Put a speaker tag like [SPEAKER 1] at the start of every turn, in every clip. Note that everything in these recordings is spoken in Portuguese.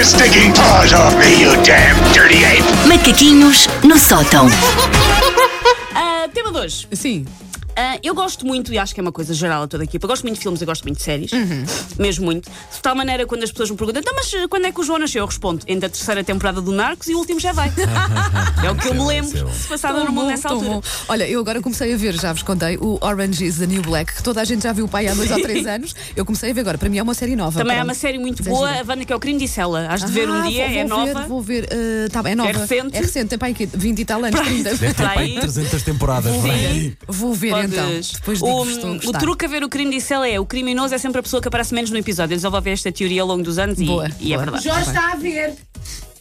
[SPEAKER 1] your stinking paws off me, you damn dirty ape!
[SPEAKER 2] Macaquinhos no sótão.
[SPEAKER 3] Ah, tema 2.
[SPEAKER 4] Sim.
[SPEAKER 3] Eu gosto muito, e acho que é uma coisa geral a toda a equipa, gosto muito de filmes e gosto muito de séries.
[SPEAKER 4] Uhum.
[SPEAKER 3] Mesmo muito. De tal maneira, quando as pessoas me perguntam, então, mas quando é que o João nasceu? Eu respondo, entre a terceira temporada do Narcos e o último já vai. é o que eu me lembro se passava no mundo nessa altura.
[SPEAKER 4] bom. Olha, eu agora comecei a ver, já vos contei, o Orange is the New Black, que toda a gente já viu o pai há dois ou três anos. Eu comecei a ver agora. Para mim é uma série nova.
[SPEAKER 3] Também é
[SPEAKER 4] pronto.
[SPEAKER 3] uma série muito
[SPEAKER 4] é
[SPEAKER 3] boa, a Wanda, que é o crime disse ela. Has de ver um
[SPEAKER 4] Ah,
[SPEAKER 3] dia,
[SPEAKER 4] vou,
[SPEAKER 3] é
[SPEAKER 4] vou
[SPEAKER 3] nova.
[SPEAKER 4] Ver, vou ver. eh, tá bem, é nova.
[SPEAKER 3] recente?
[SPEAKER 4] É recente, tem quê? 20 e tal anos, 30.
[SPEAKER 5] Deve ter
[SPEAKER 3] Para
[SPEAKER 5] para
[SPEAKER 3] aí.
[SPEAKER 5] aí 300 temporadas, é?
[SPEAKER 4] Vou ver Então. Depois
[SPEAKER 3] o, o truque a ver o crime disse ela é: o criminoso é sempre a pessoa que aparece menos no episódio. Eu desenvolvi esta teoria ao longo dos anos e-
[SPEAKER 4] Boa,
[SPEAKER 3] e, é
[SPEAKER 4] boa.
[SPEAKER 3] verdade.
[SPEAKER 4] Já
[SPEAKER 3] está a ver.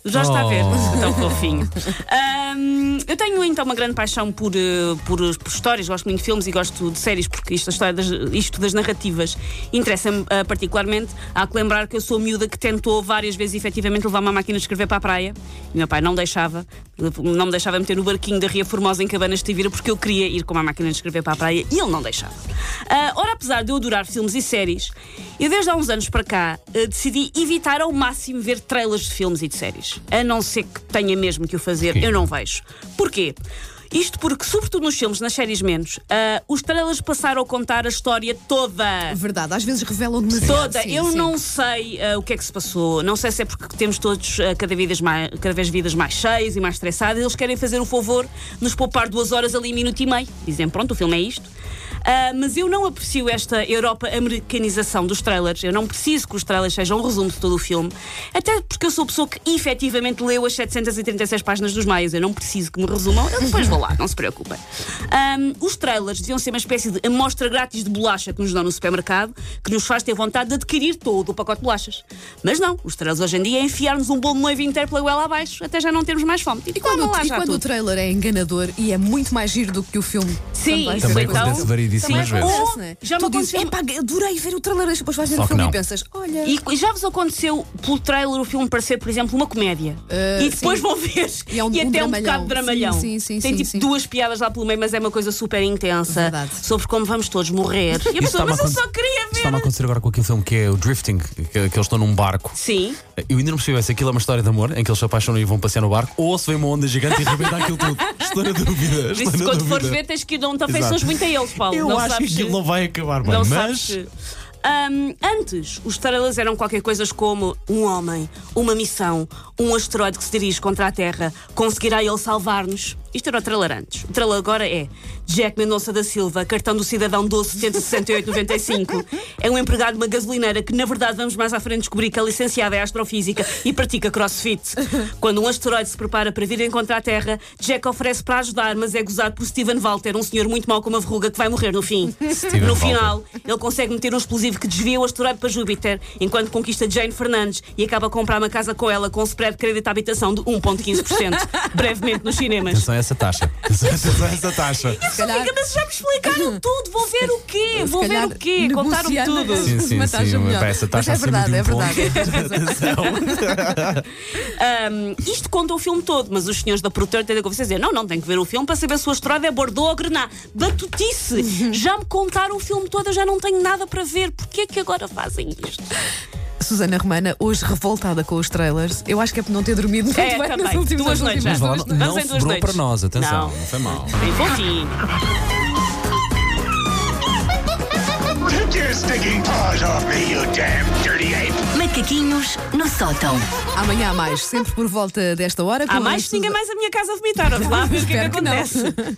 [SPEAKER 3] Já está a ver,
[SPEAKER 5] Oh.
[SPEAKER 3] tão fofinho. Ahm, eu tenho então uma grande paixão por, eh, por, por histórias, gosto muito de filmes e gosto de séries, porque isto, a história das, isto das narrativas interessa-me ah, particularmente. Há que lembrar que eu sou a miúda que tentou várias vezes efetivamente levar uma máquina de escrever para a praia e meu pai não deixava, não me deixava meter no barquinho da Ria Formosa em Cabanas de Tivira porque eu queria ir com uma máquina de escrever para a praia e ele não deixava. Ah, ora, apesar de eu adorar filmes e séries, eu desde há uns anos para cá ah, decidi evitar ao máximo ver trailers de filmes e de séries. A não ser que tenha mesmo que o fazer, eu não vejo. Porquê? Isto porque, sobretudo nos filmes, nas séries menos, ah, os trailers passaram a contar a história toda.
[SPEAKER 4] Verdade, às vezes revelam demasiado.
[SPEAKER 3] Toda.
[SPEAKER 4] sim,
[SPEAKER 3] eu
[SPEAKER 4] sim.
[SPEAKER 3] não sei ah, o que é que se passou. Não sei se é porque temos todos ah, cada, vez mais, cada vez vidas mais cheias e mais estressadas. Eles querem fazer o favor de nos poupar duas horas ali, minuto e meio. Dizem, pronto, o filme é isto. Ah, mas eu não aprecio esta Europa-americanização dos trailers. Eu não preciso que os trailers sejam um resumo de todo o filme. Até porque eu sou a pessoa que efetivamente leu as 736 páginas dos Maias. Eu não preciso que me resumam. Eu depois vou lá, não se preocupem. Ahm, os trailers deviam ser uma espécie de amostra grátis de bolacha que nos dão no supermercado, que nos faz ter vontade de adquirir todo o pacote de bolachas. Mas não, os trailers hoje em dia é enfiar-nos um bolo de noivo inteiro pela goela abaixo, até já não termos mais fome.
[SPEAKER 4] E quando,
[SPEAKER 3] Toma lá
[SPEAKER 4] e quando o trailer é enganador e é muito mais giro do que o filme.
[SPEAKER 3] Sim,
[SPEAKER 4] também,
[SPEAKER 3] isso
[SPEAKER 5] Também
[SPEAKER 3] então-
[SPEAKER 5] acontece variedíssimas
[SPEAKER 3] Sim.
[SPEAKER 5] vezes.
[SPEAKER 3] Ou-
[SPEAKER 4] Ou, né?
[SPEAKER 3] já me
[SPEAKER 4] tu dizes,
[SPEAKER 3] aconteceu-
[SPEAKER 4] "Epá, adorei ver o trailer, depois vais ver
[SPEAKER 5] Só
[SPEAKER 4] o
[SPEAKER 5] que
[SPEAKER 4] filme
[SPEAKER 5] não.
[SPEAKER 4] e pensas, olha.
[SPEAKER 3] E, já vos aconteceu pelo trailer o filme parecer, por exemplo, uma comédia?
[SPEAKER 4] Uh,
[SPEAKER 3] e depois
[SPEAKER 4] sim.
[SPEAKER 3] vão ver
[SPEAKER 4] E é um-
[SPEAKER 3] até
[SPEAKER 4] um
[SPEAKER 3] um
[SPEAKER 4] dramalhão.
[SPEAKER 3] bocado dramalhão.
[SPEAKER 4] Sim, sim, sim,
[SPEAKER 3] Tem
[SPEAKER 4] sim,
[SPEAKER 3] tipo
[SPEAKER 4] sim.
[SPEAKER 3] duas piadas lá pelo meio, mas é uma coisa super intensa
[SPEAKER 4] Verdade.
[SPEAKER 3] sobre como vamos todos morrer. E a pessoa, mas eu
[SPEAKER 5] aconte-
[SPEAKER 3] só queria ver.
[SPEAKER 5] Está-me a acontecer agora com aquele filme que é o Drifting, que, que eles estão num barco.
[SPEAKER 3] Sim.
[SPEAKER 5] Eu ainda não percebi se aquilo é uma história de amor, em que eles se apaixonam e vão passear no barco, ou se vem uma onda gigante e arrebenta aquilo tudo. Estou na dúvida.
[SPEAKER 3] Por
[SPEAKER 5] Estou
[SPEAKER 3] isso,
[SPEAKER 5] na
[SPEAKER 3] quando
[SPEAKER 5] dúvida.
[SPEAKER 3] fores ver, tens que ir não te afeições
[SPEAKER 5] Exato.
[SPEAKER 3] muito a eles, Paulo.
[SPEAKER 5] Eu
[SPEAKER 3] não
[SPEAKER 5] acho que aquilo não vai acabar bem,
[SPEAKER 3] Não
[SPEAKER 5] mas.
[SPEAKER 3] que- Ahm, antes, os trailers eram qualquer coisa como um homem, uma missão, um asteroide que se dirige contra a Terra, conseguirá ele salvar-nos. Isto era o trailer antes. O trailer agora é Jack Mendonça da Silva, cartão do cidadão 12 70 68 95. É um empregado de uma gasolineira que, na verdade, vamos mais à frente descobrir que é licenciado em astrofísica e pratica crossfit. Quando um asteroide se prepara para vir encontrar a Terra, Jack oferece para ajudar, mas é gozado por Steven Walter, um senhor muito mau com uma verruga que vai morrer no fim.
[SPEAKER 5] Steven
[SPEAKER 3] no
[SPEAKER 5] Walter.
[SPEAKER 3] final, ele consegue meter um explosivo que desvia o asteroide para Júpiter, enquanto conquista Jane Fernandes e acaba a comprar uma casa com ela com um spread de crédito à habitação de 1,15%, brevemente nos cinemas.
[SPEAKER 5] A essa taxa. A essa taxa.
[SPEAKER 4] Se calhar-
[SPEAKER 3] mas já me explicaram tudo, vou ver o quê? Vou ver o quê? Contaram-me tudo.
[SPEAKER 5] Sim, sim,
[SPEAKER 4] uma
[SPEAKER 5] sim,
[SPEAKER 4] taxa melhor.
[SPEAKER 5] pá, essa taxa
[SPEAKER 4] Mas é
[SPEAKER 5] acima de
[SPEAKER 4] verdade,
[SPEAKER 5] um
[SPEAKER 4] é verdade.
[SPEAKER 5] ponto.
[SPEAKER 3] Um, isto conta o filme todo, mas os senhores da produtora têm que vocês dizer: não, não, tem que ver o filme para saber se o asteroide é Bordeaux ou Grená. Batutice! Já me contaram o filme todo, eu já não tenho nada para ver. Porquê que agora fazem isto?
[SPEAKER 4] Susana Romana, hoje revoltada com os trailers, eu acho que é por não ter dormido muito
[SPEAKER 3] É,
[SPEAKER 4] bem nas
[SPEAKER 3] também.
[SPEAKER 4] últimas
[SPEAKER 3] Duas
[SPEAKER 4] nas
[SPEAKER 3] noites.
[SPEAKER 5] Mas lá, não.
[SPEAKER 3] Vamos em duas
[SPEAKER 5] sobrou
[SPEAKER 3] noites.
[SPEAKER 5] para nós, atenção.
[SPEAKER 3] Não.
[SPEAKER 5] Não foi mal.
[SPEAKER 3] Bem fofinho.
[SPEAKER 1] Take your stinking paws off me, you damn dirty ape!
[SPEAKER 2] Macaquinhos no sótão.
[SPEAKER 4] Amanhã há mais, sempre por volta desta hora.
[SPEAKER 3] Há
[SPEAKER 4] com
[SPEAKER 3] mais
[SPEAKER 4] a
[SPEAKER 3] que ninguém
[SPEAKER 4] Susa-
[SPEAKER 3] mais a minha casa a vomitar. Vamos lá ver o que é que
[SPEAKER 4] Espero que não.
[SPEAKER 3] acontece.